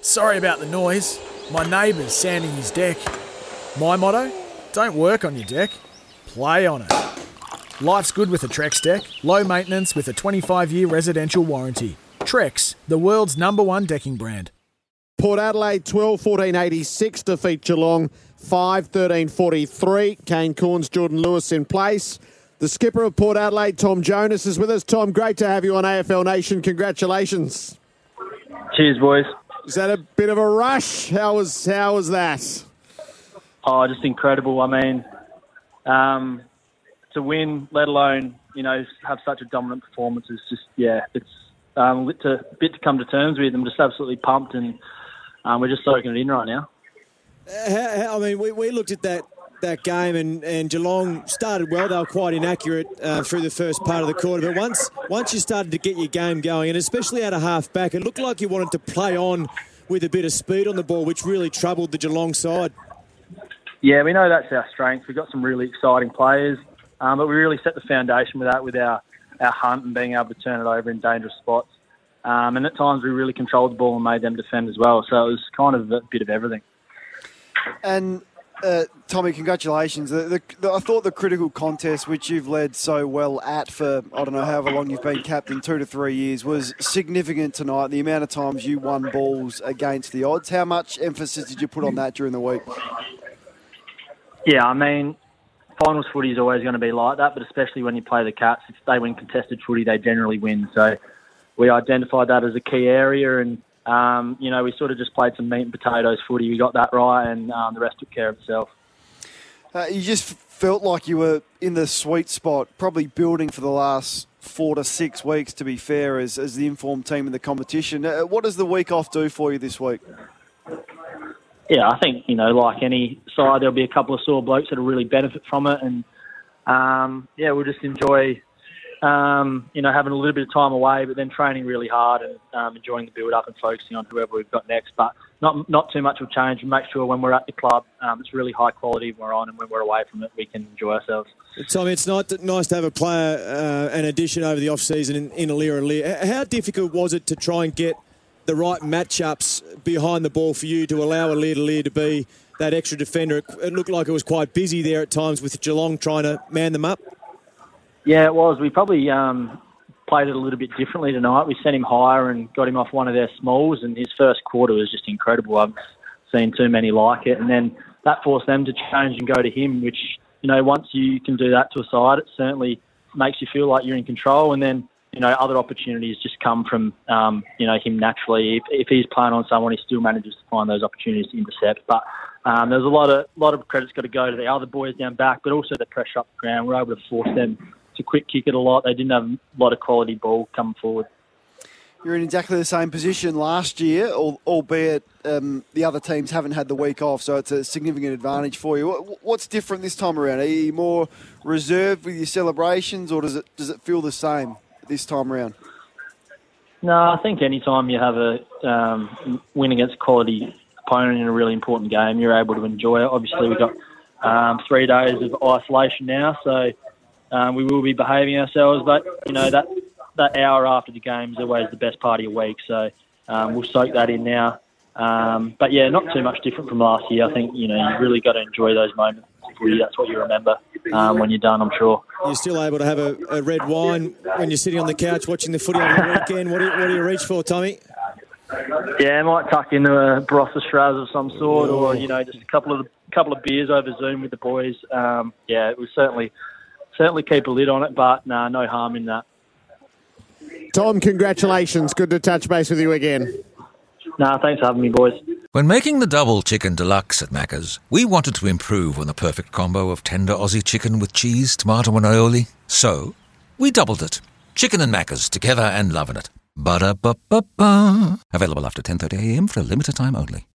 Sorry about the noise. My neighbour's sanding his deck. My motto? Don't work on your deck, play on it. Life's good with a Trex deck. Low maintenance with a 25 year residential warranty. Trex, the world's number one decking brand. Port Adelaide 12 14 86 defeat Geelong 5 13 43. Kane Cornes, Jordan Lewis in place. The skipper of Port Adelaide, Tom Jonas, is with us. Tom, great to have you on AFL Nation. Congratulations. Cheers, boys. Is that a bit of a rush? How was how was that? Oh, just incredible. I mean, um, to win, let alone you know have such a dominant performance is just yeah, it's um, a bit to, bit to come to terms with. I'm just absolutely pumped, and um, we're just soaking it in right now. Uh, how, how, I mean, we, we looked at that that game, and, and Geelong started well. They were quite inaccurate uh, through the first part of the quarter, but once once you started to get your game going, and especially out of half back, it looked like you wanted to play on with a bit of speed on the ball, which really troubled the Geelong side. Yeah, we know that's our strength. We've got some really exciting players, um, but we really set the foundation with that with our, our hunt and being able to turn it over in dangerous spots. Um, and at times we really controlled the ball and made them defend as well. So it was kind of a bit of everything. And uh, Tommy, congratulations. The, the, the, I thought the critical contest, which you've led so well at for, I don't know, however long you've been captain, two to three years, was significant tonight. The amount of times you won balls against the odds. How much emphasis did you put on that during the week? Yeah, I mean, finals footy is always going to be like that, but especially when you play the Cats, if they win contested footy, they generally win. So we identified that as a key area, and um, you know, we sort of just played some meat and potatoes footy. We got that right, and um, the rest took care of itself. Uh, you just felt like you were in the sweet spot, probably building for the last four to six weeks, to be fair, as, as the informed team in the competition. Uh, what does the week off do for you this week? Yeah, I think, you know, like any side, there'll be a couple of sore blokes that'll really benefit from it. And, um, yeah, we'll just enjoy um, you know, having a little bit of time away, but then training really hard and um, enjoying the build up and focusing on whoever we've got next. But not not too much will change. And make sure when we're at the club, um, it's really high quality we're on, and when we're away from it, we can enjoy ourselves. Tommy, it's not nice to have a player, uh, an addition over the off season in, in Aliir. How difficult was it to try and get the right matchups behind the ball for you to allow Aliir Aliir to be that extra defender? It looked like it was quite busy there at times with Geelong trying to man them up. Yeah, it was. We probably um, played it a little bit differently tonight. We sent him higher and got him off one of their smalls, and his first quarter was just incredible. I've seen too many like it, and then that forced them to change and go to him. Which you know, once you can do that to a side, it certainly makes you feel like you're in control. And then you know, other opportunities just come from um, you know him naturally. If, if he's playing on someone, he still manages to find those opportunities to intercept. But um, there's a lot of lot of credit's got to go to the other boys down back, but also the pressure up the ground. We're able to force them to quick kick it a lot. They didn't have a lot of quality ball coming forward. You're in exactly the same position last year, albeit um, the other teams haven't had the week off, so it's a significant advantage for you. What's different this time around? Are you more reserved with your celebrations, or does it does it feel the same this time around? No, I think anytime you have a um, win against a quality opponent in a really important game, you're able to enjoy it. Obviously, we've got um, three days of isolation now, so um, we will be behaving ourselves. But you know that that hour after the game is always the best part of your week. So um, we'll soak that in now. Um, but yeah, not too much different from last year. I think you know you really got to enjoy those moments. That's what you remember um, when you're done. I'm sure. You're still able to have a, a, red wine when you're sitting on the couch watching the footy on the weekend. What do you, what do you reach for, Tommy? Yeah, I might tuck into a Barossa Shiraz of some sort, or you know, just a couple of couple of beers over Zoom with the boys. Um, yeah, it was certainly certainly keep a lid on it, but nah, no harm in that. Tom, congratulations. Good to touch base with you again. Nah, thanks for having me, boys. When making the double chicken deluxe at Macca's, we wanted to improve on the perfect combo of tender Aussie chicken with cheese, tomato, and aioli. So, we doubled it. Chicken and Macca's together and loving it. Ba-da-ba-ba-ba. Available after 10.30am for a limited time only.